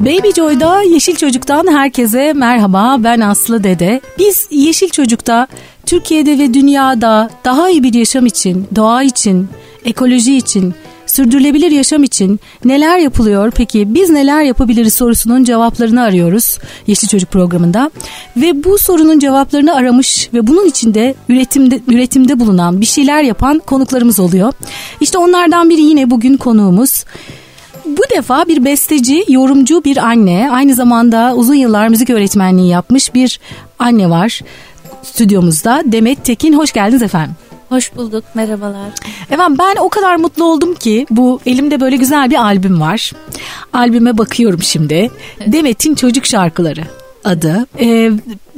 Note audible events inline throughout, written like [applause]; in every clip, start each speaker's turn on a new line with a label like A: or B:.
A: Baby Joy'da Yeşil Çocuk'tan herkese merhaba ben Aslı Dede. Biz Yeşil Çocuk'ta Türkiye'de ve dünyada daha iyi bir yaşam için, doğa için, ekoloji için, sürdürülebilir yaşam için neler yapılıyor peki biz neler yapabiliriz sorusunun cevaplarını arıyoruz Yeşil Çocuk programında. Ve bu sorunun cevaplarını aramış ve bunun içinde üretimde, üretimde bulunan bir şeyler yapan konuklarımız oluyor. İşte onlardan biri yine bugün konuğumuz. Bu defa bir besteci, yorumcu bir anne, aynı zamanda uzun yıllar müzik öğretmenliği yapmış bir anne var stüdyomuzda. Demet Tekin, hoş geldiniz efendim.
B: Hoş bulduk, merhabalar.
A: Efendim ben o kadar mutlu oldum ki bu elimde böyle güzel bir albüm var. Albüme bakıyorum şimdi. Demet'in çocuk şarkıları adı. Ee,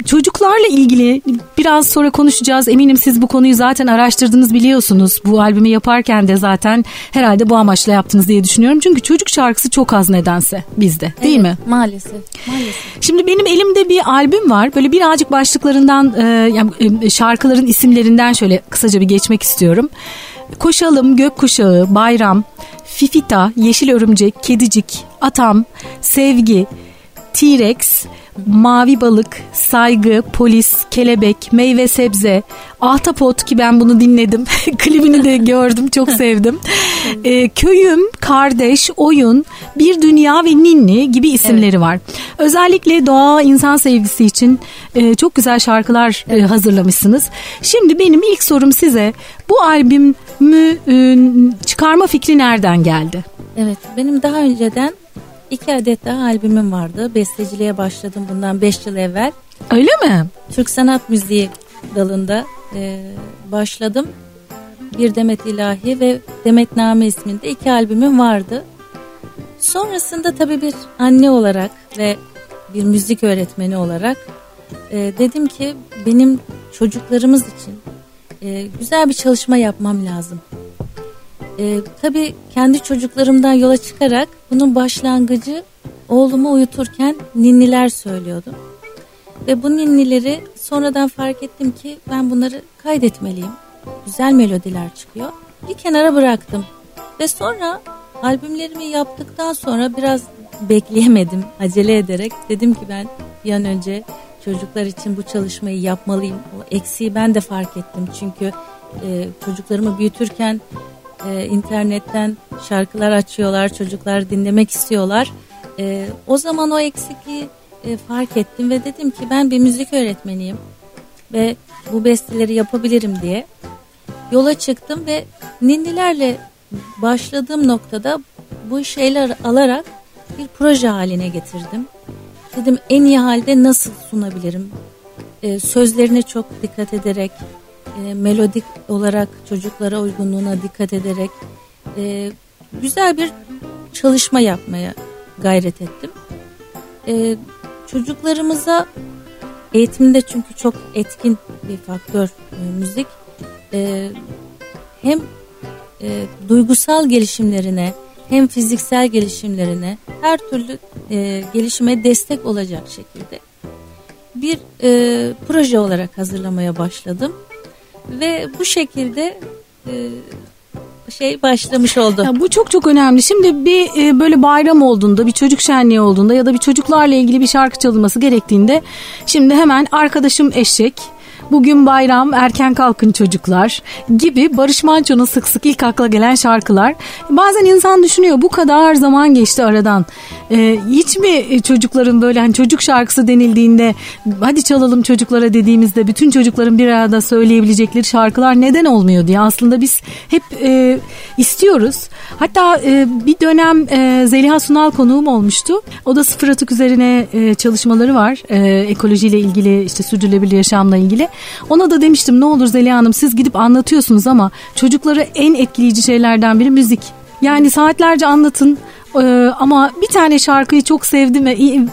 A: çocuklarla ilgili biraz sonra konuşacağız. Eminim siz bu konuyu zaten araştırdınız biliyorsunuz. Bu albümü yaparken de zaten herhalde bu amaçla yaptınız diye düşünüyorum. Çünkü çocuk şarkısı çok az nedense bizde değil
B: evet,
A: mi?
B: Maalesef, maalesef.
A: Şimdi benim elimde bir albüm var. Böyle birazcık başlıklarından e, yani e, şarkıların isimlerinden şöyle kısaca bir geçmek istiyorum. Koşalım, Gökkuşağı, Bayram, Fifita, Yeşil Örümcek, Kedicik, Atam, Sevgi, T-Rex, mavi balık, saygı, polis, kelebek, meyve sebze, ahtapot ki ben bunu dinledim. [laughs] Klibini de gördüm çok [laughs] sevdim. Ee, köyüm, kardeş, oyun, bir dünya ve ninni gibi isimleri evet. var. Özellikle doğa, insan sevgisi için e, çok güzel şarkılar e, hazırlamışsınız. Şimdi benim ilk sorum size bu albümü e, çıkarma fikri nereden geldi?
B: Evet benim daha önceden İki adet daha albümüm vardı. Besteciliğe başladım bundan beş yıl evvel.
A: Öyle mi?
B: Türk sanat müziği dalında e, başladım. Bir Demet İlahi ve Demet Name isminde iki albümüm vardı. Sonrasında tabii bir anne olarak ve bir müzik öğretmeni olarak e, dedim ki benim çocuklarımız için e, güzel bir çalışma yapmam lazım. E, tabii kendi çocuklarımdan yola çıkarak bunun başlangıcı oğlumu uyuturken ninniler söylüyordum. Ve bu ninnileri sonradan fark ettim ki ben bunları kaydetmeliyim. Güzel melodiler çıkıyor. Bir kenara bıraktım. Ve sonra albümlerimi yaptıktan sonra biraz bekleyemedim acele ederek. Dedim ki ben bir an önce çocuklar için bu çalışmayı yapmalıyım. O eksiği ben de fark ettim. Çünkü e, çocuklarımı büyütürken e, internetten şarkılar açıyorlar, çocuklar dinlemek istiyorlar. E, o zaman o eksikliği e, fark ettim ve dedim ki ben bir müzik öğretmeniyim ve bu besteleri yapabilirim diye yola çıktım ve ninnilerle başladığım noktada bu şeyler alarak bir proje haline getirdim. Dedim en iyi halde nasıl sunabilirim? Ee, sözlerine çok dikkat ederek, e, melodik olarak çocuklara uygunluğuna dikkat ederek e, güzel bir çalışma yapmaya gayret ettim. E, çocuklarımıza eğitimde çünkü çok etkin bir faktör e, müzik. E, hem e, duygusal gelişimlerine hem fiziksel gelişimlerine her türlü e, gelişime destek olacak şekilde bir e, proje olarak hazırlamaya başladım. Ve bu şekilde e, şey başlamış oldu.
A: Ya bu çok çok önemli. Şimdi bir e, böyle bayram olduğunda, bir çocuk şenliği olduğunda ya da bir çocuklarla ilgili bir şarkı çalınması gerektiğinde şimdi hemen arkadaşım eşek Bugün bayram, erken kalkın çocuklar gibi Barış Manço'nun sık sık ilk akla gelen şarkılar. Bazen insan düşünüyor bu kadar zaman geçti aradan. Ee, hiç mi çocukların böyle hani çocuk şarkısı denildiğinde hadi çalalım çocuklara dediğimizde bütün çocukların bir arada söyleyebilecekleri şarkılar neden olmuyor diye aslında biz hep e, istiyoruz. Hatta e, bir dönem e, Zeliha Sunal konuğum olmuştu. O da sıfır atık üzerine e, çalışmaları var. E, ekolojiyle ilgili işte sürdürülebilir yaşamla ilgili. Ona da demiştim ne olur Zeliha Hanım siz gidip anlatıyorsunuz ama çocuklara en etkileyici şeylerden biri müzik. Yani saatlerce anlatın ee, ama bir tane şarkıyı çok sevdi mi iyi,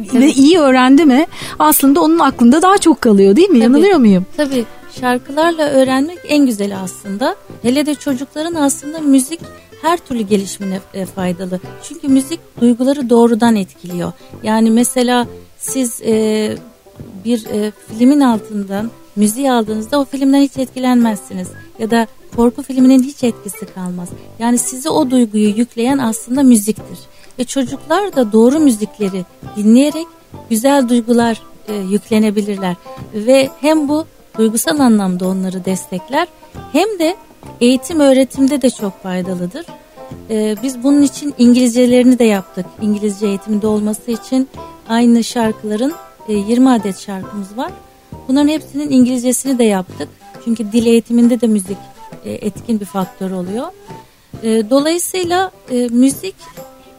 A: evet. ve iyi öğrendi mi aslında onun aklında daha çok kalıyor değil mi? Tabii, Yanılıyor muyum?
B: Tabii şarkılarla öğrenmek en güzeli aslında. Hele de çocukların aslında müzik her türlü gelişimine e, faydalı. Çünkü müzik duyguları doğrudan etkiliyor. Yani mesela siz e, bir e, filmin altından müziği aldığınızda o filmden hiç etkilenmezsiniz. Ya da korku filminin hiç etkisi kalmaz. Yani sizi o duyguyu yükleyen aslında müziktir. Ve çocuklar da doğru müzikleri dinleyerek güzel duygular e, yüklenebilirler. Ve hem bu duygusal anlamda onları destekler hem de eğitim öğretimde de çok faydalıdır. E, biz bunun için İngilizcelerini de yaptık. İngilizce eğitiminde olması için aynı şarkıların e, 20 adet şarkımız var. Bunların hepsinin İngilizcesini de yaptık. Çünkü dil eğitiminde de müzik e, etkin bir faktör oluyor. E, dolayısıyla e, müzik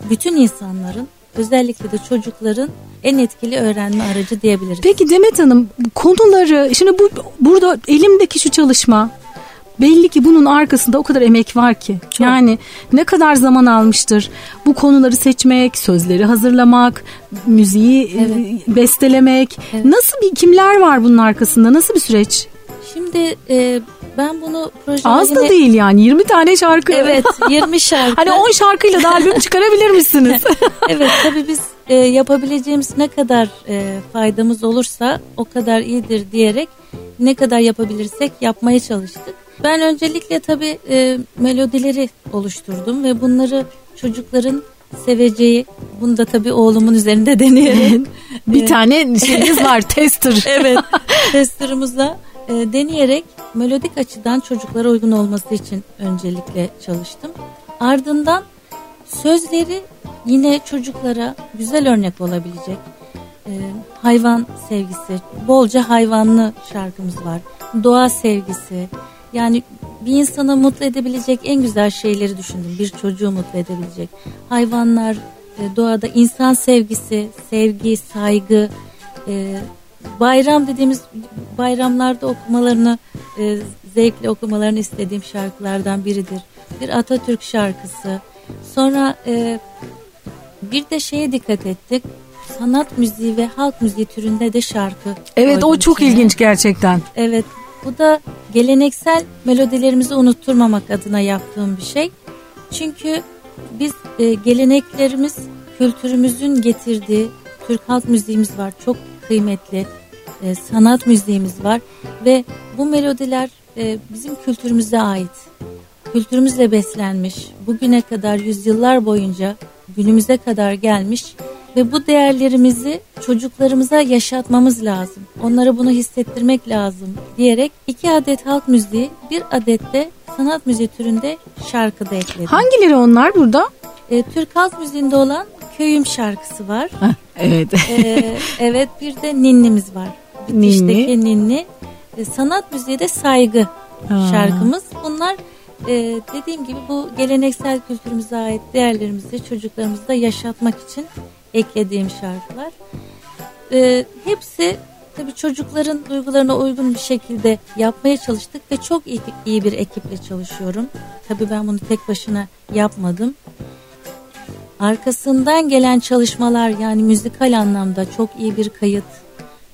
B: bütün insanların özellikle de çocukların en etkili öğrenme aracı diyebiliriz.
A: Peki Demet Hanım konuları şimdi bu burada elimdeki şu çalışma belli ki bunun arkasında o kadar emek var ki. Çok. Yani ne kadar zaman almıştır bu konuları seçmek, sözleri hazırlamak, müziği evet. bestelemek. Evet. Nasıl bir kimler var bunun arkasında? Nasıl bir süreç?
B: Şimdi e, ben bunu
A: proje Az da değil yani 20 tane şarkı.
B: Evet [laughs] 20 şarkı.
A: hani 10 şarkıyla da albüm çıkarabilir misiniz? [laughs]
B: evet tabii biz e, yapabileceğimiz ne kadar e, faydamız olursa o kadar iyidir diyerek ne kadar yapabilirsek yapmaya çalıştık. Ben öncelikle tabii e, melodileri oluşturdum ve bunları çocukların seveceği bunu da tabii oğlumun üzerinde [laughs] deneyerek. [laughs]
A: bir e, tane [laughs] şeyimiz var tester.
B: evet testerımızla e, deneyerek melodik açıdan çocuklara uygun olması için öncelikle çalıştım. Ardından sözleri yine çocuklara güzel örnek olabilecek e, hayvan sevgisi, bolca hayvanlı şarkımız var. Doğa sevgisi, yani bir insanı mutlu edebilecek en güzel şeyleri düşündüm. Bir çocuğu mutlu edebilecek. Hayvanlar, e, doğada insan sevgisi, sevgi, saygı, e, bayram dediğimiz bayramlarda okumalarını e, zevkle okumalarını istediğim şarkılardan biridir. Bir Atatürk şarkısı. Sonra bir de şeye dikkat ettik. Sanat müziği ve halk müziği türünde de şarkı.
A: Evet o çok içine. ilginç gerçekten.
B: Evet bu da geleneksel melodilerimizi unutturmamak adına yaptığım bir şey. Çünkü biz e, geleneklerimiz kültürümüzün getirdiği Türk halk müziğimiz var. Çok kıymetli e, sanat müziğimiz var ve bu melodiler e, bizim kültürümüze ait. Kültürümüzle beslenmiş, bugüne kadar yüzyıllar boyunca günümüze kadar gelmiş ve bu değerlerimizi çocuklarımıza yaşatmamız lazım. Onlara bunu hissettirmek lazım diyerek iki adet halk müziği, bir adet de sanat müziği türünde şarkı da ekledim.
A: Hangileri onlar burada?
B: E, Türk halk müziğinde olan Köyüm şarkısı var.
A: Heh, evet.
B: e, evet bir de Ninnimiz var. Bitişteki Ninni. Ninni. E, sanat müziği de Saygı Aa. şarkımız. Bunlar e, dediğim gibi bu geleneksel kültürümüze ait değerlerimizi çocuklarımızda yaşatmak için eklediğim şarkılar. E, hepsi tabii çocukların duygularına uygun bir şekilde yapmaya çalıştık ve çok iyi, iyi bir ekiple çalışıyorum. Tabii ben bunu tek başına yapmadım. Arkasından gelen çalışmalar yani müzikal anlamda çok iyi bir kayıt,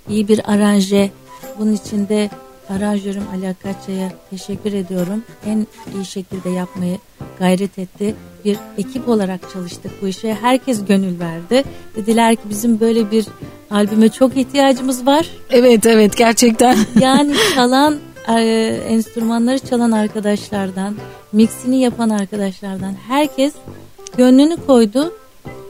B: iyi bir aranje. Bunun içinde aranjörüm Ali Akatça'ya teşekkür ediyorum. En iyi şekilde yapmayı gayret etti. Bir ekip olarak çalıştık bu işe. Herkes gönül verdi. Dediler ki bizim böyle bir albüme çok ihtiyacımız var.
A: Evet evet gerçekten. [laughs]
B: Yani çalan e, enstrümanları çalan arkadaşlardan, mixini yapan arkadaşlardan herkes gönlünü koydu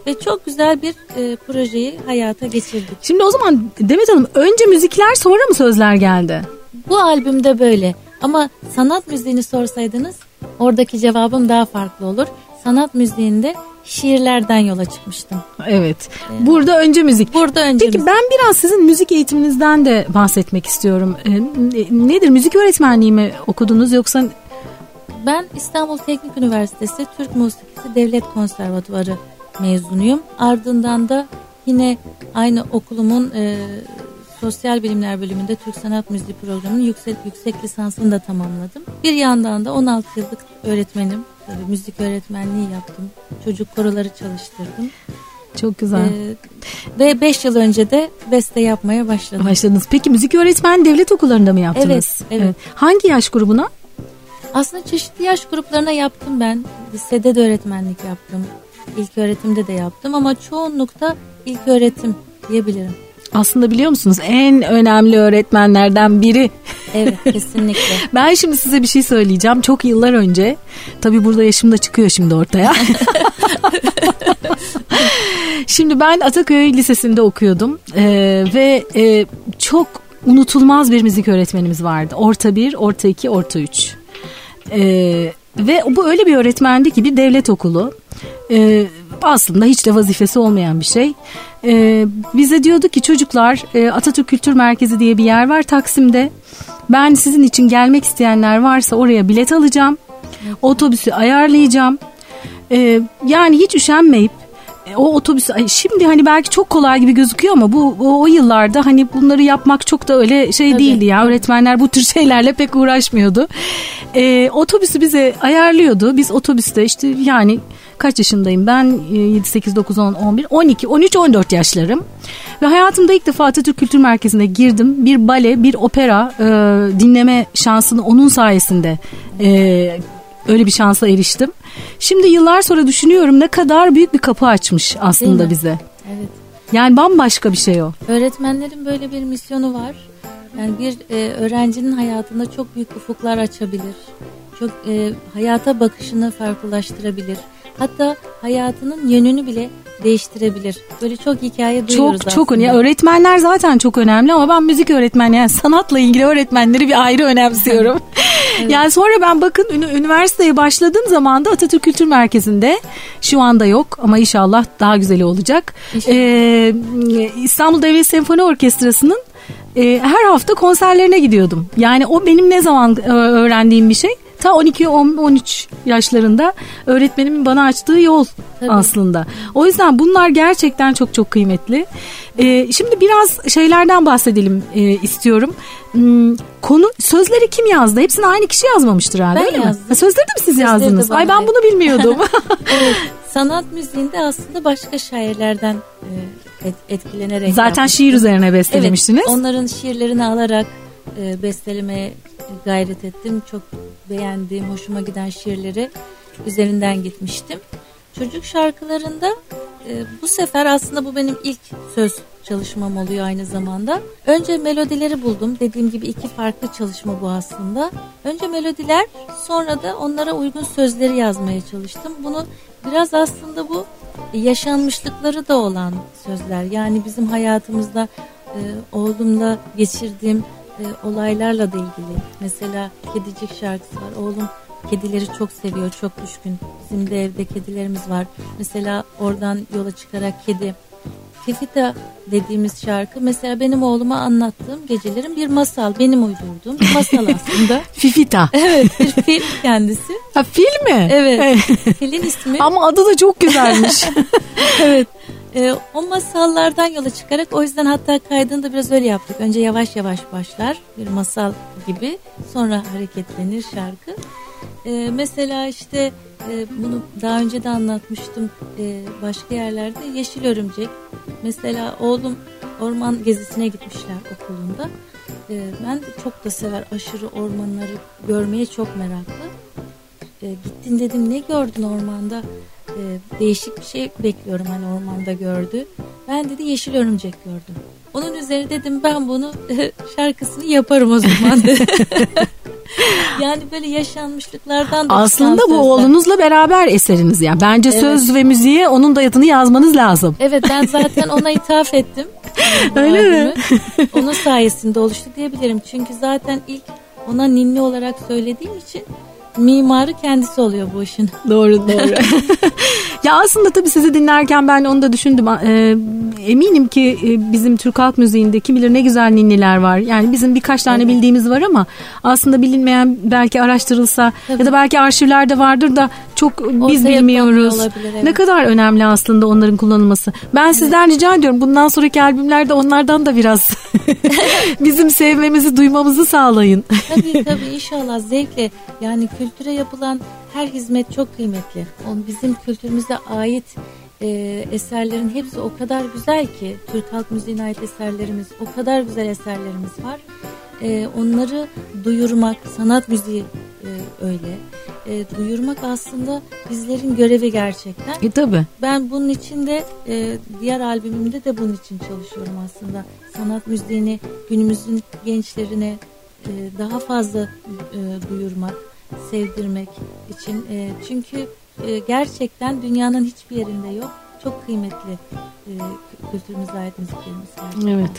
B: ve çok güzel bir e, projeyi hayata geçirdik.
A: Şimdi o zaman Demet Hanım önce müzikler sonra mı sözler geldi?
B: Bu albümde böyle ama sanat müziğini sorsaydınız oradaki cevabım daha farklı olur. Sanat müziğinde şiirlerden yola çıkmıştım.
A: Evet. Ee, burada önce müzik.
B: Burada önce
A: Peki müzik. ben biraz sizin müzik eğitiminizden de bahsetmek istiyorum. Ee, nedir? Müzik öğretmenliği mi okudunuz yoksa
B: ben İstanbul Teknik Üniversitesi Türk Musikisi Devlet Konservatuvarı mezunuyum. Ardından da yine aynı okulumun e, Sosyal Bilimler bölümünde Türk Sanat Müziği programının yüksek, yüksek lisansını da tamamladım. Bir yandan da 16 yıllık öğretmenim. Tabii müzik öğretmenliği yaptım. Çocuk koroları çalıştırdım.
A: Çok güzel. Ee,
B: ve 5 yıl önce de beste yapmaya başladım.
A: Başladınız. Peki müzik öğretmen devlet okullarında mı yaptınız?
B: Evet, evet. evet.
A: Hangi yaş grubuna?
B: Aslında çeşitli yaş gruplarına yaptım ben. Lisede de öğretmenlik yaptım. İlk öğretimde de yaptım ama çoğunlukta ilk öğretim diyebilirim.
A: Aslında biliyor musunuz en önemli öğretmenlerden biri.
B: Evet kesinlikle. [laughs]
A: ben şimdi size bir şey söyleyeceğim. Çok yıllar önce tabi burada yaşım da çıkıyor şimdi ortaya. [laughs] şimdi ben Ataköy Lisesi'nde okuyordum ee, ve e, çok unutulmaz bir müzik öğretmenimiz vardı. Orta 1, orta 2, orta 3. Ee, ve bu öyle bir öğretmendi ki bir devlet okulu. Ee, aslında hiç de vazifesi olmayan bir şey. Ee, bize diyordu ki çocuklar e, Atatürk Kültür Merkezi diye bir yer var Taksim'de. Ben sizin için gelmek isteyenler varsa oraya bilet alacağım. Otobüsü ayarlayacağım. Ee, yani hiç üşenmeyip e, o otobüs şimdi hani belki çok kolay gibi gözüküyor ama bu o, o yıllarda hani bunları yapmak çok da öyle şey Tabii. değildi ya öğretmenler bu tür şeylerle pek uğraşmıyordu. Ee, otobüsü bize ayarlıyordu. Biz otobüste işte yani kaç yaşındayım ben 7 8 9 10 11 12 13 14 yaşlarım. Ve hayatımda ilk defa Atatürk Kültür Merkezi'ne girdim. Bir bale, bir opera e, dinleme şansını onun sayesinde e, öyle bir şansa eriştim. Şimdi yıllar sonra düşünüyorum ne kadar büyük bir kapı açmış aslında bize.
B: Evet.
A: Yani bambaşka bir şey o.
B: Öğretmenlerin böyle bir misyonu var. Yani bir e, öğrencinin hayatında çok büyük ufuklar açabilir. Çok e, hayata bakışını farklılaştırabilir. Hatta hayatının yönünü bile değiştirebilir. Böyle çok hikaye duyuyoruz
A: çok. Çok çok öğretmenler zaten çok önemli ama ben müzik öğretmeni yani sanatla ilgili öğretmenleri bir ayrı önemsiyorum. [laughs] evet. Yani sonra ben bakın üniversiteye başladığım zaman da Atatürk Kültür Merkezi'nde şu anda yok ama inşallah daha güzeli olacak. Ee, İstanbul Devlet Senfoni Orkestrası'nın e, her hafta konserlerine gidiyordum. Yani o benim ne zaman e, öğrendiğim bir şey. Ta 12-13 yaşlarında öğretmenimin bana açtığı yol Tabii. aslında. O yüzden bunlar gerçekten çok çok kıymetli. Ee, şimdi biraz şeylerden bahsedelim e, istiyorum. Hmm, konu sözleri kim yazdı? Hepsini aynı kişi yazmamıştır herhalde
B: ben
A: öyle
B: yazdım.
A: mi? Sözleri de mi siz yazdınız? Ay ben bunu bilmiyordum. [laughs]
B: evet, sanat müziğinde aslında başka şairlerden e, et, etkilenerek
A: Zaten yapmıştım. şiir üzerine bestelemiştiniz.
B: Evet, onların şiirlerini alarak e, besteleme gayret ettim. Çok beğendiğim, hoşuma giden şiirleri üzerinden gitmiştim. Çocuk şarkılarında e, bu sefer aslında bu benim ilk söz çalışmam oluyor aynı zamanda. Önce melodileri buldum. Dediğim gibi iki farklı çalışma bu aslında. Önce melodiler sonra da onlara uygun sözleri yazmaya çalıştım. Bunu biraz aslında bu yaşanmışlıkları da olan sözler. Yani bizim hayatımızda e, oğlumla geçirdiğim e, olaylarla da ilgili. Mesela kedicik şarkısı var. Oğlum kedileri çok seviyor, çok düşkün. Bizim de evde kedilerimiz var. Mesela oradan yola çıkarak kedi. Fifita dediğimiz şarkı mesela benim oğluma anlattığım gecelerin bir masal. Benim uydurduğum masal [laughs] aslında.
A: Fifita.
B: Evet bir [laughs] film kendisi.
A: Ha fil mi?
B: Evet. Filin ismi.
A: Ama adı da çok güzelmiş. [laughs]
B: evet. E, o masallardan yola çıkarak o yüzden hatta kaydını da biraz öyle yaptık. Önce yavaş yavaş başlar bir masal gibi sonra hareketlenir şarkı. E, mesela işte e, bunu daha önce de anlatmıştım e, başka yerlerde Yeşil Örümcek. Mesela oğlum orman gezisine gitmişler okulunda. E, ben de çok da sever aşırı ormanları görmeye çok meraklı. E, gittin dedim ne gördün ormanda? E, değişik bir şey bekliyorum hani ormanda gördü. Ben dedi yeşil örümcek gördüm. Onun üzerine dedim ben bunu [laughs] şarkısını yaparım o zaman. [laughs] yani böyle yaşanmışlıklardan da
A: Aslında bu sözler. oğlunuzla beraber eseriniz ya. Yani. Bence evet. söz ve müziğe onun da yatını yazmanız lazım.
B: Evet ben zaten ona [laughs] ithaf ettim.
A: Öyle mi?
B: Onun sayesinde oluştu diyebilirim. Çünkü zaten ilk ona ninni olarak söylediğim için mimarı kendisi oluyor bu işin. [laughs]
A: Doğru doğru. [laughs] ya aslında tabii sizi dinlerken ben onu da düşündüm. E, eminim ki e, bizim Türk halk müziğinde kim bilir ne güzel ninniler var. Yani bizim birkaç tane evet. bildiğimiz var ama aslında bilinmeyen belki araştırılsa tabii. ya da belki arşivlerde vardır da çok biz bilmiyoruz. Evet. Ne kadar önemli aslında onların kullanılması. Ben evet. sizden rica ediyorum bundan sonraki albümlerde onlardan da biraz [laughs] bizim sevmemizi, duymamızı sağlayın.
B: tabii tabii inşallah zevkle. Yani kültüre yapılan her hizmet çok kıymetli. On bizim kültürümüze ait e, eserlerin hepsi o kadar güzel ki Türk halk müziğine ait eserlerimiz o kadar güzel eserlerimiz var. E, onları duyurmak sanat müziği e, öyle. E, duyurmak aslında bizlerin görevi gerçekten.
A: E tabi.
B: Ben bunun için de e, diğer albümümde de bunun için çalışıyorum aslında. Sanat müziğini günümüzün gençlerine e, daha fazla e, duyurmak, sevdirmek için. E, çünkü e, gerçekten dünyanın hiçbir yerinde yok. Çok kıymetli e, kültürümüze ait müziklerimiz var.
A: Evet.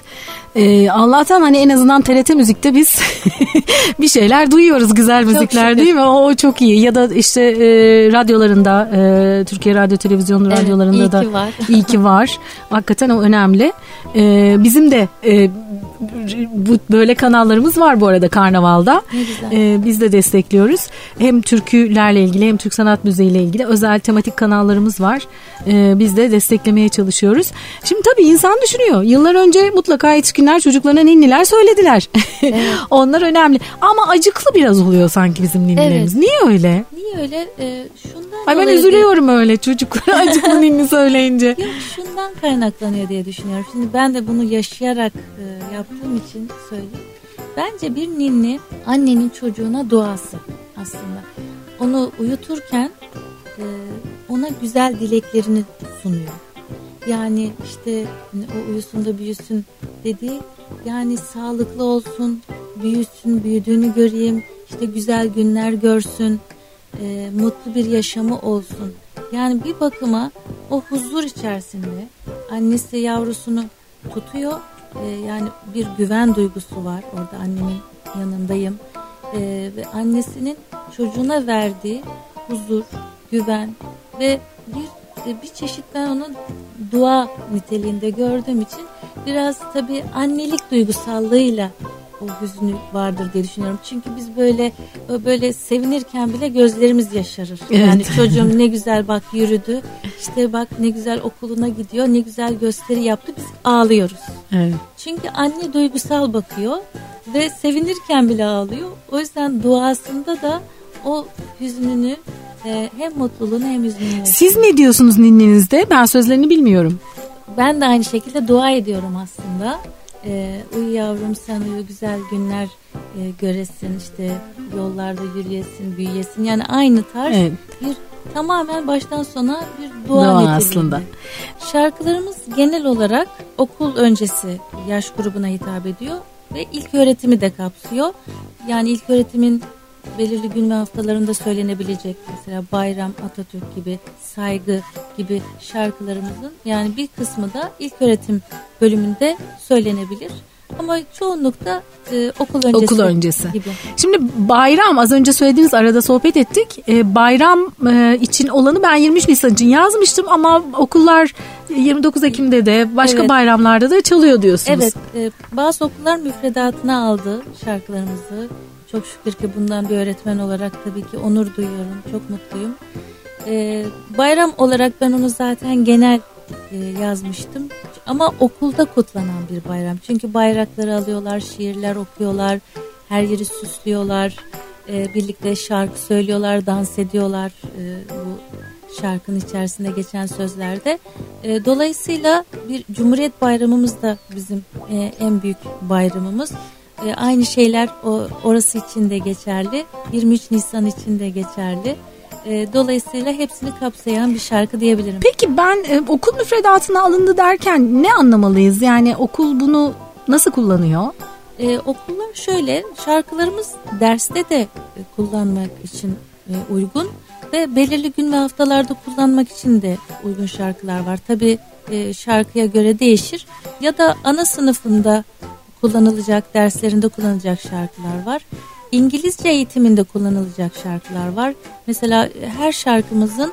A: Ee, Allah'tan hani en azından TRT Müzik'te biz [laughs] bir şeyler duyuyoruz güzel müzikler değil mi? O, çok iyi. Ya da işte e, radyolarında e, Türkiye Radyo Televizyon
B: Evet,
A: radyolarında
B: iyi
A: da
B: ki var.
A: iyi ki var. [laughs] Hakikaten o önemli. E, bizim de e, bu böyle kanallarımız var bu arada Karnaval'da.
B: Ne güzel.
A: E, biz de destekliyoruz. Hem türkülerle ilgili hem Türk sanat müziğiyle ilgili özel tematik kanallarımız var. E, biz de desteklemeye çalışıyoruz. Şimdi tabii insan düşünüyor. Yıllar önce mutlaka yetişkinler çocuklarına ninniler söylediler. [laughs] Onlar önemli. Ama acıklı biraz oluyor sanki bizim ninnilerimiz. Niye öyle?
B: Niye öyle? E, şundan
A: Ay ben üzülüyorum öyle çocuklara acıklı ninni söyleyince. [laughs]
B: Yok şundan kaynaklanıyor diye düşünüyorum. Şimdi ben de bunu yaşayarak e, yaptığım için söyleyeyim. Bence bir ninni annenin çocuğuna duası aslında. Onu uyuturken e, ona güzel dileklerini sunuyor. Yani işte o uyusun da büyüsün dediği yani sağlıklı olsun, büyüsün, büyüdüğünü göreyim, işte güzel günler görsün, e, mutlu bir yaşamı olsun. Yani bir bakıma o huzur içerisinde annesi yavrusunu tutuyor. E, yani bir güven duygusu var orada annemin yanındayım. E, ve annesinin çocuğuna verdiği huzur, güven ve bir e, bir çeşit ben onu dua niteliğinde gördüğüm için biraz tabii annelik duygusallığıyla o hüznü vardır diye düşünüyorum. Çünkü biz böyle böyle sevinirken bile gözlerimiz yaşarır. Yani
A: Evet.
B: çocuğum ne güzel bak yürüdü. İşte bak ne güzel okuluna gidiyor. Ne güzel gösteri yaptı. Biz ağlıyoruz.
A: Evet.
B: Çünkü anne duygusal bakıyor ve sevinirken bile ağlıyor. O yüzden duasında da o hüznünü e, hem mutluluğunu hem hüznünü.
A: Siz ne diyorsunuz ninninizde? Ben sözlerini bilmiyorum.
B: Ben de aynı şekilde dua ediyorum aslında. Ee, uyu yavrum sen uyu güzel günler e, göresin işte yollarda yürüyesin büyüyesin yani aynı tarz
A: Evet.
B: bir tamamen baştan sona bir dua,
A: Dua
B: niteliğinde.
A: aslında.
B: Şarkılarımız genel olarak okul öncesi yaş grubuna hitap ediyor ve ilk öğretimi de kapsıyor. Yani ilk öğretimin belirli gün ve haftalarında söylenebilecek mesela bayram, Atatürk gibi, saygı gibi şarkılarımızın yani bir kısmı da ilk öğretim bölümünde söylenebilir. Ama çoğunlukta e, okul öncesi,
A: Okul öncesi.
B: gibi.
A: Şimdi bayram az önce söylediğiniz arada sohbet ettik. Ee, bayram e, için olanı ben 23 Nisan için yazmıştım ama okullar 29 Ekim'de de başka
B: Evet.
A: bayramlarda da çalıyor diyorsunuz.
B: Evet, e, bazı okullar müfredatına aldı şarkılarımızı. Çok şükür ki bundan bir öğretmen olarak tabii ki onur duyuyorum. Çok mutluyum. E, bayram olarak ben onu zaten genel e, yazmıştım. Ama okulda kutlanan bir bayram. Çünkü bayrakları alıyorlar, şiirler okuyorlar, her yeri süslüyorlar. E, birlikte şarkı söylüyorlar, dans ediyorlar. E, bu şarkının içerisinde geçen sözlerde. E, dolayısıyla bir Cumhuriyet Bayramımız da bizim e, en büyük bayramımız. E, aynı şeyler o, orası için de geçerli. 23 Nisan için de geçerli. E, dolayısıyla hepsini kapsayan bir şarkı diyebilirim.
A: Peki ben e, okul müfredatına alındı derken ne anlamalıyız? Yani okul bunu nasıl kullanıyor?
B: Ee, okullar şöyle şarkılarımız derste de e, kullanmak için e, uygun ve belirli gün ve haftalarda kullanmak için de uygun şarkılar var. Tabi şarkıya göre değişir ya da ana sınıfında kullanılacak derslerinde kullanılacak şarkılar var. İngilizce eğitiminde kullanılacak şarkılar var. Mesela e, her şarkımızın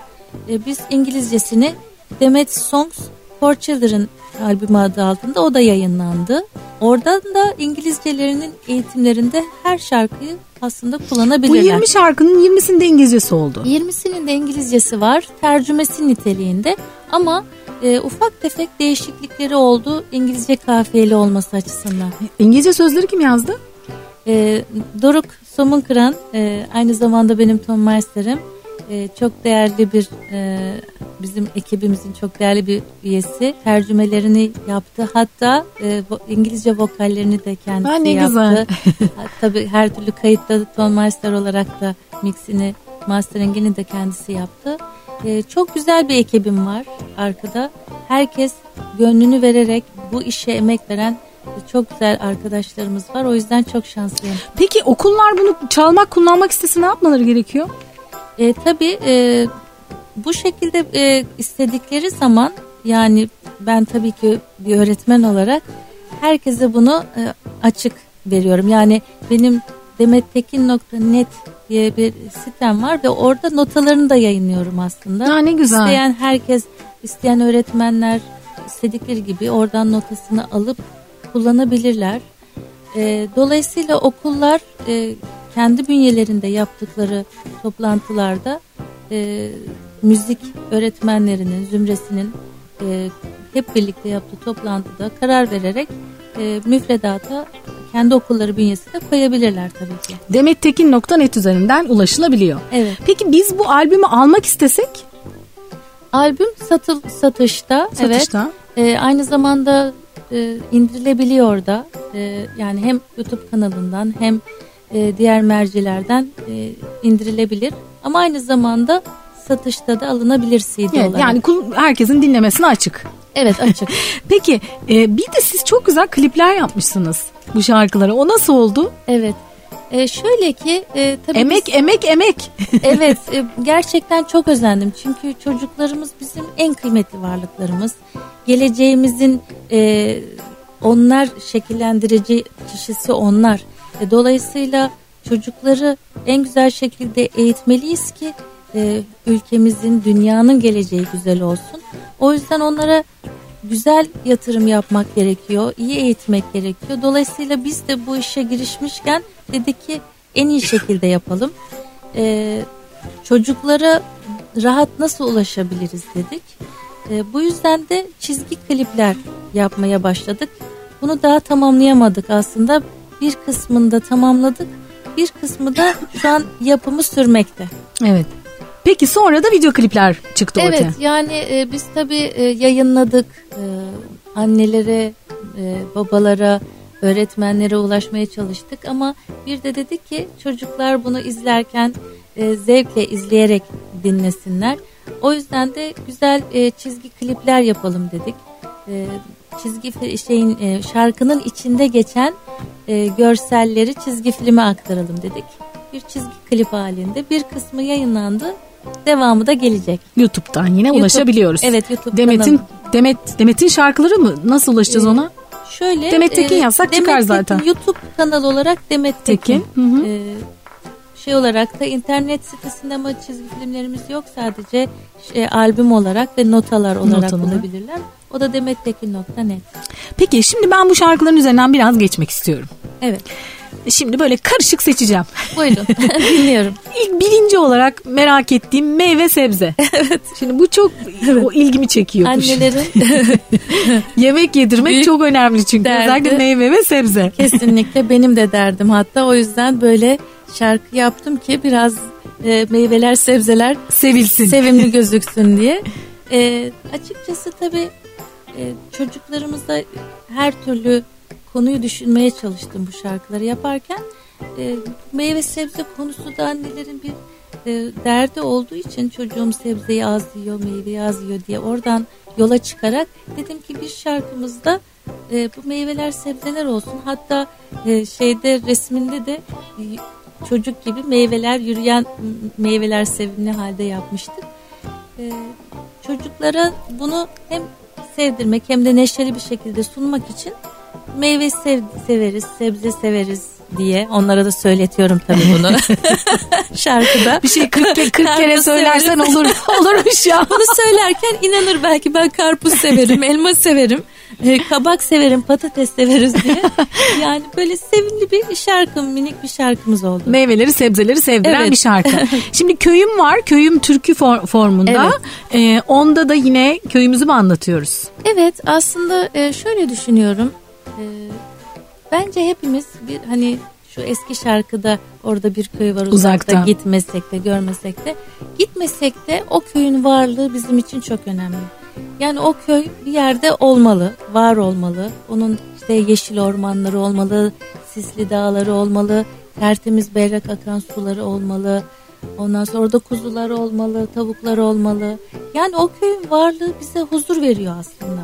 B: e, biz İngilizcesini Demet Songs for Children albümü adı altında o da yayınlandı. Oradan da İngilizcelerinin eğitimlerinde her şarkıyı aslında
A: Bu
B: kullanabilirler.
A: 20 şarkının 20'sinde İngilizcesi oldu.
B: 20'sinin de İngilizcesi var, tercümesi niteliğinde ama e, ufak tefek değişiklikleri oldu İngilizce kafiyeli olması açısından.
A: İngilizce sözleri kim yazdı?
B: E, Doruk Somunkıran e, aynı zamanda benim Tom Meister'im. E, çok değerli bir e, bizim ekibimizin çok değerli bir üyesi. Tercümelerini yaptı. Hatta e, vo- İngilizce vokallerini de kendisi
A: Ha, ne
B: yaptı.
A: güzel. [laughs]
B: Tabii her türlü kayıtta Tom Meister olarak da mixini masteringini de kendisi yaptı. E, çok güzel bir ekibim var arkada. Herkes gönlünü vererek bu işe emek veren çok güzel arkadaşlarımız var. O yüzden çok şanslıyım.
A: Peki okullar bunu çalmak, kullanmak istese ne yapmaları gerekiyor?
B: E, tabii e, bu şekilde e, istedikleri zaman yani ben tabii ki bir öğretmen olarak herkese bunu e, açık veriyorum. Yani benim demettekin.net diye bir sitem var ve orada notalarını da yayınlıyorum aslında.
A: Ha, ne güzel.
B: İsteyen herkes, isteyen öğretmenler istedikleri gibi oradan notasını alıp kullanabilirler. E, dolayısıyla okullar e, kendi bünyelerinde yaptıkları toplantılarda e, müzik öğretmenlerinin, zümresinin e, hep birlikte yaptığı toplantıda karar vererek e, müfredata kendi okulları bünyesinde koyabilirler tabii ki.
A: Demettekin.net üzerinden ulaşılabiliyor.
B: Evet.
A: Peki biz bu albümü almak istesek?
B: Albüm satıl satışta.
A: Satışta.
B: Evet. E, aynı zamanda e, indirilebiliyor da. E, yani hem YouTube kanalından hem e, diğer mercilerden e, indirilebilir. Ama aynı zamanda satışta da alınabilir CD
A: Evet,
B: olarak.
A: yani herkesin dinlemesine açık.
B: Evet açık. [laughs]
A: Peki e, bir de siz çok güzel klipler yapmışsınız bu şarkılara. O nasıl oldu?
B: evet. E, şöyle ki e, tabii
A: Emek
B: biz-
A: emek emek. [laughs]
B: evet e, gerçekten çok özendim. Çünkü çocuklarımız bizim en kıymetli varlıklarımız. Geleceğimizin e, onlar şekillendirici kişisi onlar. E, dolayısıyla çocukları en güzel şekilde eğitmeliyiz ki e, ülkemizin, dünyanın geleceği güzel olsun. O yüzden onlara güzel yatırım yapmak gerekiyor, iyi eğitmek gerekiyor. Dolayısıyla biz de bu işe girişmişken dedik ki en iyi şekilde yapalım. Ee, çocuklara rahat nasıl ulaşabiliriz dedik. Ee, bu yüzden de çizgi klipler yapmaya başladık. Bunu daha tamamlayamadık aslında. Bir kısmını da tamamladık. Bir kısmı da şu an yapımı sürmekte.
A: Evet. Peki sonra da video klipler çıktı
B: Evet
A: ortaya.
B: yani e, biz tabii e, yayınladık E, annelere, e, babalara, öğretmenlere ulaşmaya çalıştık ama bir de dedik ki çocuklar bunu izlerken e, zevkle izleyerek dinlesinler. O yüzden de güzel e, çizgi klipler yapalım dedik. E, çizgi şeyin e, şarkının içinde geçen e, görselleri çizgi filme aktaralım dedik. Bir çizgi klip halinde bir kısmı yayınlandı. Devamı da gelecek.
A: YouTube'dan yine
B: YouTube-
A: ulaşabiliyoruz.
B: Evet YouTube
A: Demet'in. Demet Demet'in şarkıları mı? Nasıl ulaşacağız
B: Ee,
A: ona?
B: Şöyle
A: Demet Tekin yazsak çıkar
B: Demet
A: zaten.
B: Tekin, YouTube kanal olarak Demet Tekin.
A: Tekin, hı hı.
B: Ee, şey olarak da internet sitesinde ama çizgi filmlerimiz yok sadece şey, albüm olarak ve notalar olarak
A: Notalar.
B: bulabilirler. O da demettekin.net.
A: Peki şimdi ben bu şarkıların üzerinden biraz geçmek istiyorum.
B: Evet.
A: Şimdi böyle karışık seçeceğim.
B: Buyurun. [laughs] Dinliyorum.
A: İlk birinci olarak merak ettiğim meyve sebze. [laughs] evet. Şimdi bu çok o ilgimi çekiyor.
B: Annelerin [laughs]
A: Yemek yedirmek
B: Büyük
A: çok önemli çünkü
B: derdi.
A: özellikle meyve ve sebze.
B: kesinlikle benim de derdim hatta o yüzden böyle şarkı yaptım ki biraz e, meyveler sebzeler
A: Sevilsin.
B: sevimli gözüksün diye. Ee, açıkçası tabii e, çocuklarımıza her türlü konuyu düşünmeye çalıştım bu şarkıları yaparken. E, meyve sebze konusu da annelerin bir e, derdi olduğu için çocuğum sebzeyi az yiyor, meyveyi az yiyor diye oradan yola çıkarak dedim ki bir şarkımızda e, bu meyveler sebzeler olsun. Hatta e, şeyde resminde de e, çocuk gibi meyveler yürüyen meyveler sevimli halde yapmıştık. E, çocuklara bunu hem sevdirmek hem de neşeli bir şekilde sunmak için meyve sev- severiz, sebze severiz diye onlara da söyletiyorum tabii bunu [laughs] şarkıda.
A: Bir şey 40, ke- 40 kere söylersen olur olurmuş ya. [laughs]
B: Bunu söylerken inanır belki ben karpuz severim, elma severim, e, kabak severim, patates severiz diye. Yani böyle sevimli bir şarkı, minik bir şarkımız oldu.
A: Meyveleri sebzeleri sevdiren
B: Evet.
A: bir şarkı. [laughs] Şimdi köyüm var. Köyüm türkü for- formunda. Ee, onda da yine köyümüzü mü anlatıyoruz?
B: Evet aslında e, şöyle düşünüyorum. E, bence hepimiz bir hani şu eski şarkıda orada bir köy var uzakta,
A: Uzakta.
B: gitmesek de görmesek de gitmesek de o köyün varlığı bizim için çok önemli. Yani o köy bir yerde olmalı, var olmalı. Onun işte yeşil ormanları olmalı, sisli dağları olmalı, tertemiz berrak akan suları olmalı. Ondan sonra orada kuzular olmalı, tavuklar olmalı. Yani o köyün varlığı bize huzur veriyor aslında.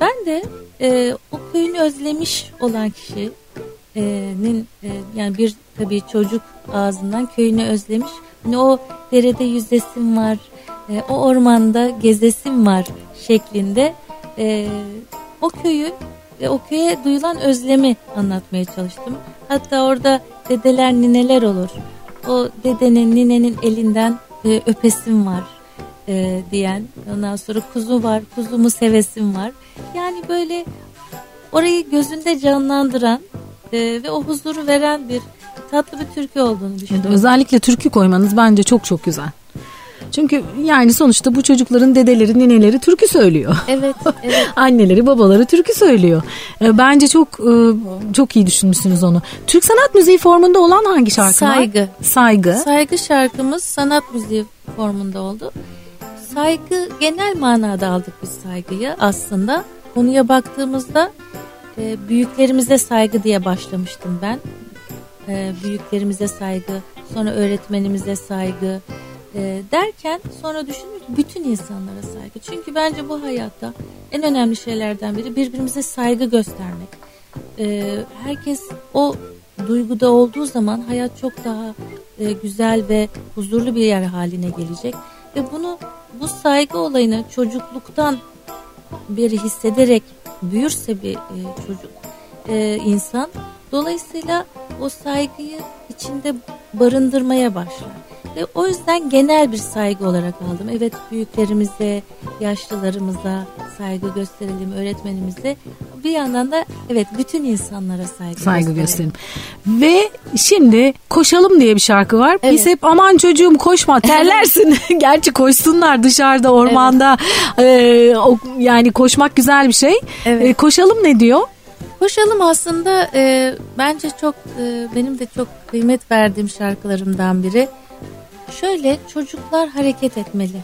B: Ben de e, o köyünü özlemiş olan kişinin e, yani bir tabii çocuk ağzından köyünü özlemiş. Hani o derede yüzesim var, e, o ormanda gezesim var şeklinde e, o köyü ve o köye duyulan özlemi anlatmaya çalıştım. Hatta orada dedeler nineler olur. O dedenin ninenin elinden e, öpesim var diyen. Ondan sonra kuzu var, kuzumu sevesim var. Yani böyle orayı gözünde canlandıran e, ve o huzuru veren bir tatlı bir türkü olduğunu düşünüyorum.
A: Evet, özellikle türkü koymanız bence çok çok güzel. Çünkü yani sonuçta bu çocukların dedeleri, nineleri türkü söylüyor.
B: Evet, [laughs] evet.
A: Anneleri, babaları türkü söylüyor. E, bence çok e, çok iyi düşünmüşsünüz onu. Türk sanat müziği formunda olan hangi şarkı
B: Saygı.
A: Saygı.
B: Saygı şarkımız sanat müziği formunda oldu. Saygı genel manada aldık biz saygıyı aslında. Konuya baktığımızda e, büyüklerimize saygı diye başlamıştım ben. E, büyüklerimize saygı, sonra öğretmenimize saygı e, derken sonra düşündüm bütün insanlara saygı. Çünkü bence bu hayatta en önemli şeylerden biri birbirimize saygı göstermek. E, herkes o duyguda olduğu zaman hayat çok daha e, güzel ve huzurlu bir yer haline gelecek. Ve bunu bu saygı olayını çocukluktan beri hissederek büyürse bir e, çocuk e, insan dolayısıyla o saygıyı içinde barındırmaya başlar. Ve o yüzden genel bir saygı olarak aldım. Evet büyüklerimize, yaşlılarımıza saygı gösterelim, öğretmenimize. Bir yandan da evet bütün insanlara saygı,
A: saygı gösterelim. Ve şimdi Koşalım diye bir şarkı var. Evet. Biz hep aman çocuğum koşma [laughs] terlersin. [laughs] Gerçi koşsunlar dışarıda ormanda. Evet. Ee, o, yani koşmak güzel bir şey. Evet. Ee, koşalım ne diyor?
B: Koşalım aslında e, bence çok e, benim de çok kıymet verdiğim şarkılarımdan biri. Şöyle çocuklar hareket etmeli.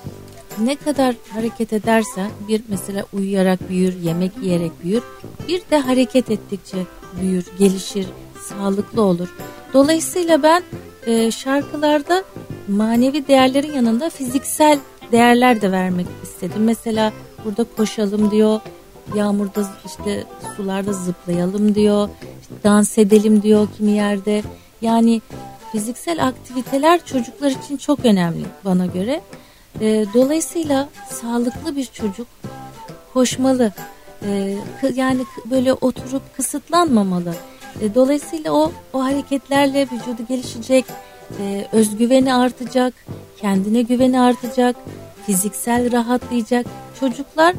B: Ne kadar hareket ederse bir mesela uyuyarak büyür, yemek yiyerek büyür. Bir de hareket ettikçe büyür, gelişir, sağlıklı olur. Dolayısıyla ben e, şarkılarda manevi değerlerin yanında fiziksel değerler de vermek istedim. Mesela burada koşalım diyor, yağmurda işte sularda zıplayalım diyor, dans edelim diyor kimi yerde. Yani fiziksel aktiviteler çocuklar için çok önemli bana göre. E, dolayısıyla sağlıklı bir çocuk koşmalı. E, yani böyle oturup kısıtlanmamalı. E, dolayısıyla o o hareketlerle vücudu gelişecek, e, özgüveni artacak, kendine güveni artacak, fiziksel rahatlayacak. Çocuklar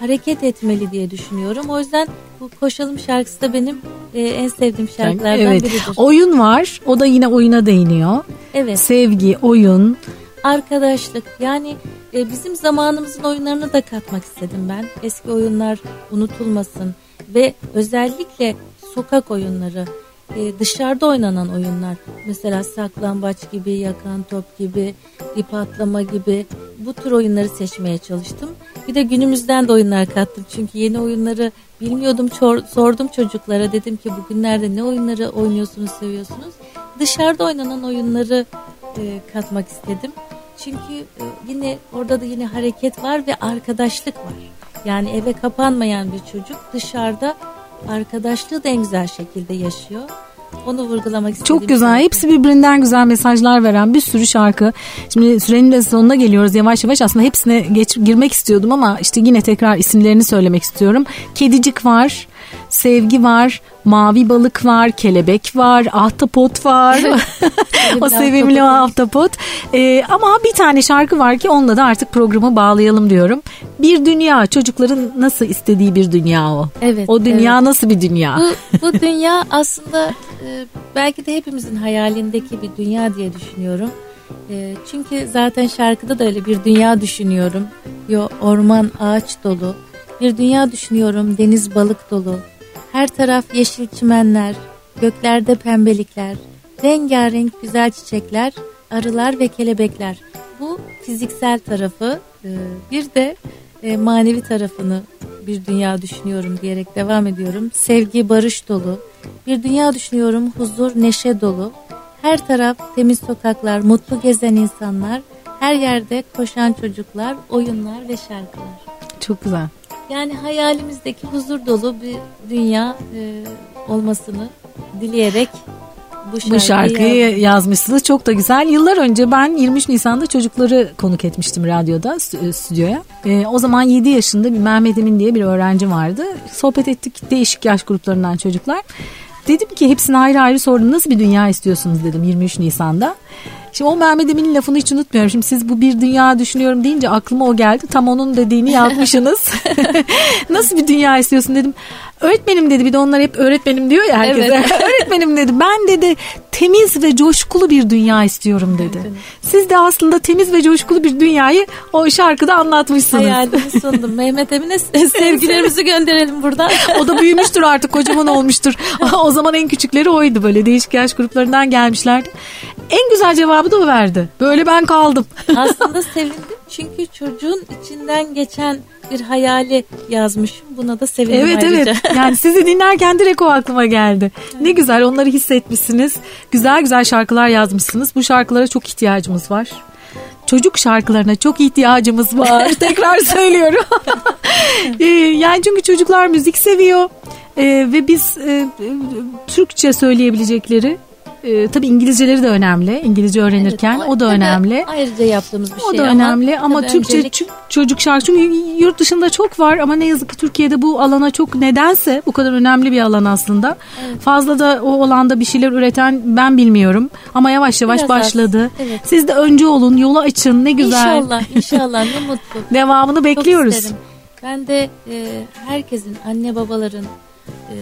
B: hareket etmeli diye düşünüyorum. O yüzden bu Koşalım şarkısı da benim e, en sevdiğim şarkılardan evet. biridir.
A: Oyun var. O da yine oyuna değiniyor. Evet. Sevgi, oyun.
B: Arkadaşlık. Yani e, bizim zamanımızın oyunlarını da katmak istedim ben. Eski oyunlar unutulmasın. Ve özellikle sokak oyunları, e, dışarıda oynanan oyunlar. Mesela saklambaç gibi, yakan top gibi, ip atlama gibi bu tür oyunları seçmeye çalıştım. Bir de günümüzden de oyunlar kattım. Çünkü yeni oyunları bilmiyordum. Çor- sordum çocuklara. Dedim ki bugünlerde ne oyunları oynuyorsunuz, seviyorsunuz? Dışarıda oynanan oyunları e, katmak istedim. Çünkü e, yine orada da yine hareket var ve arkadaşlık var. Yani eve kapanmayan bir çocuk dışarıda arkadaşlığı da en güzel şekilde yaşıyor. Onu vurgulamak istedim.
A: Çok güzel. Şarkı. Hepsi birbirinden güzel mesajlar veren bir sürü şarkı. Şimdi sürenin de sonuna geliyoruz yavaş yavaş. Aslında hepsine geç, girmek istiyordum ama işte yine tekrar isimlerini söylemek istiyorum. Kedicik var, Sevgi var, mavi balık var, kelebek var, ahtapot var. [laughs] o sevimli o ahtapot. Ee, ama bir tane şarkı var ki onunla da artık programı bağlayalım diyorum. Bir dünya, çocukların nasıl istediği bir dünya o. Evet. O dünya evet. nasıl bir dünya?
B: Bu, bu dünya aslında e, belki de hepimizin hayalindeki bir dünya diye düşünüyorum. E, çünkü zaten şarkıda da öyle bir dünya düşünüyorum. Yo, orman ağaç dolu. Bir dünya düşünüyorum deniz balık dolu. Her taraf yeşil çimenler, göklerde pembelikler, rengarenk güzel çiçekler, arılar ve kelebekler. Bu fiziksel tarafı e, bir de e, manevi tarafını bir dünya düşünüyorum diyerek devam ediyorum. Sevgi, barış dolu. Bir dünya düşünüyorum, huzur, neşe dolu. Her taraf temiz sokaklar, mutlu gezen insanlar, her yerde koşan çocuklar, oyunlar ve şarkılar.
A: Çok güzel.
B: Yani hayalimizdeki huzur dolu bir dünya e, olmasını dileyerek bu şarkıyı,
A: Bu şarkıyı yazmışsınız. Çok da güzel. Yıllar önce ben 23 Nisan'da çocukları konuk etmiştim radyoda, stü- stüdyoya. Ee, o zaman 7 yaşında bir Mehmet Emin diye bir öğrenci vardı. Sohbet ettik değişik yaş gruplarından çocuklar. Dedim ki hepsine ayrı ayrı sordum. Nasıl bir dünya istiyorsunuz dedim 23 Nisan'da. Şimdi o Mehmet Emin'in lafını hiç unutmuyorum. Şimdi siz bu bir dünya düşünüyorum deyince aklıma o geldi. Tam onun dediğini yazmışsınız. [laughs] [laughs] Nasıl bir dünya istiyorsun dedim. Öğretmenim dedi bir de onlar hep öğretmenim diyor ya herkese.
B: Evet. [laughs]
A: öğretmenim dedi ben dedi temiz ve coşkulu bir dünya istiyorum dedi. Siz de aslında temiz ve coşkulu bir dünyayı o şarkıda anlatmışsınız.
B: hayalimi sundum. [laughs] Mehmet Emin'e sevgilerimizi gönderelim buradan. [laughs]
A: O da büyümüştür artık kocaman olmuştur. o zaman en küçükleri oydu böyle değişik yaş gruplarından gelmişlerdi. En güzel cevabı da o verdi. Böyle ben kaldım.
B: Aslında sevindim çünkü çocuğun içinden geçen bir hayali yazmışım. Buna da sevindim
A: Evet
B: ayrıca.
A: evet. [laughs] Yani sizi dinlerken direkt o aklıma geldi. Ne güzel onları hissetmişsiniz. Güzel güzel şarkılar yazmışsınız. Bu şarkılara çok ihtiyacımız var. Çocuk şarkılarına çok ihtiyacımız var. [laughs] Tekrar söylüyorum. [laughs] Ee, yani çünkü çocuklar müzik seviyor. Ee, ve biz e, e, Türkçe söyleyebilecekleri e, tabii İngilizceleri de önemli. İngilizce öğrenirken
B: Evet,
A: o da önemli.
B: Ayrıca yaptığımız bir
A: O
B: şey
A: da önemli ama
B: tabii
A: Türkçe
B: öncelik-
A: ço- çocuk şarkı çünkü yurt dışında çok var ama ne yazık ki Türkiye'de bu alana çok nedense bu kadar önemli bir alan aslında. Fazla da o alanda bir şeyler üreten ben bilmiyorum ama yavaş yavaş
B: Biraz az.
A: başladı.
B: Evet.
A: Siz de önce olun, yolu açın. Ne güzel.
B: İnşallah, inşallah ne mutlu. [laughs]
A: Devamını bekliyoruz.
B: Ben de e, herkesin, anne babaların, e,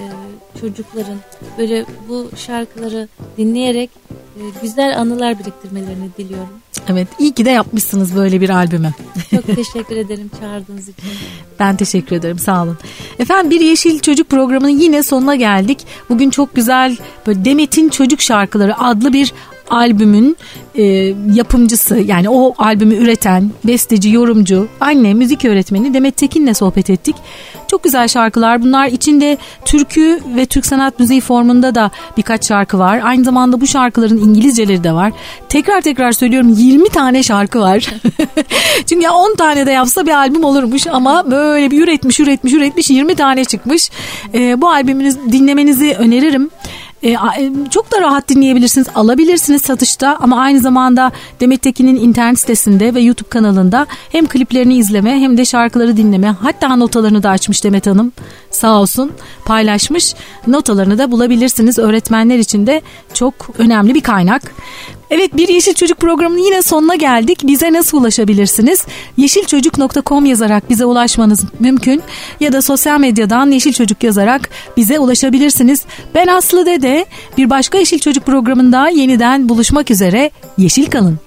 B: çocukların böyle bu şarkıları dinleyerek e, güzel anılar biriktirmelerini diliyorum.
A: Evet, iyi ki de yapmışsınız böyle bir albümü.
B: Çok teşekkür ederim çağırdığınız için.
A: Ben teşekkür ederim sağ olun. Efendim bir Yeşil Çocuk programının yine sonuna geldik. Bugün çok güzel böyle Demet'in Çocuk Şarkıları adlı bir albümün e, yapımcısı yani o albümü üreten besteci, yorumcu, anne, müzik öğretmeni Demet Tekin'le sohbet ettik. Çok güzel şarkılar bunlar içinde türkü ve Türk sanat müziği formunda da birkaç şarkı var. Aynı zamanda bu şarkıların İngilizceleri de var. Tekrar tekrar söylüyorum 20 tane şarkı var. [laughs] Çünkü ya 10 tane de yapsa bir albüm olurmuş ama böyle bir üretmiş üretmiş üretmiş 20 tane çıkmış. E, bu albümünü dinlemenizi öneririm. E, e, çok da rahat dinleyebilirsiniz, alabilirsiniz satışta ama aynı zamanda Demet Tekin'in internet sitesinde ve YouTube kanalında hem kliplerini izleme hem de şarkıları dinleme hatta notalarını da açmış Demet Hanım sağ olsun paylaşmış. Notalarını da bulabilirsiniz. Öğretmenler için de çok önemli bir kaynak. Evet bir Yeşil Çocuk programının yine sonuna geldik. Bize nasıl ulaşabilirsiniz? Yeşilçocuk.com yazarak bize ulaşmanız mümkün. Ya da sosyal medyadan Yeşil Çocuk yazarak bize ulaşabilirsiniz. Ben Aslı Dede. Bir başka Yeşil Çocuk programında yeniden buluşmak üzere. Yeşil kalın.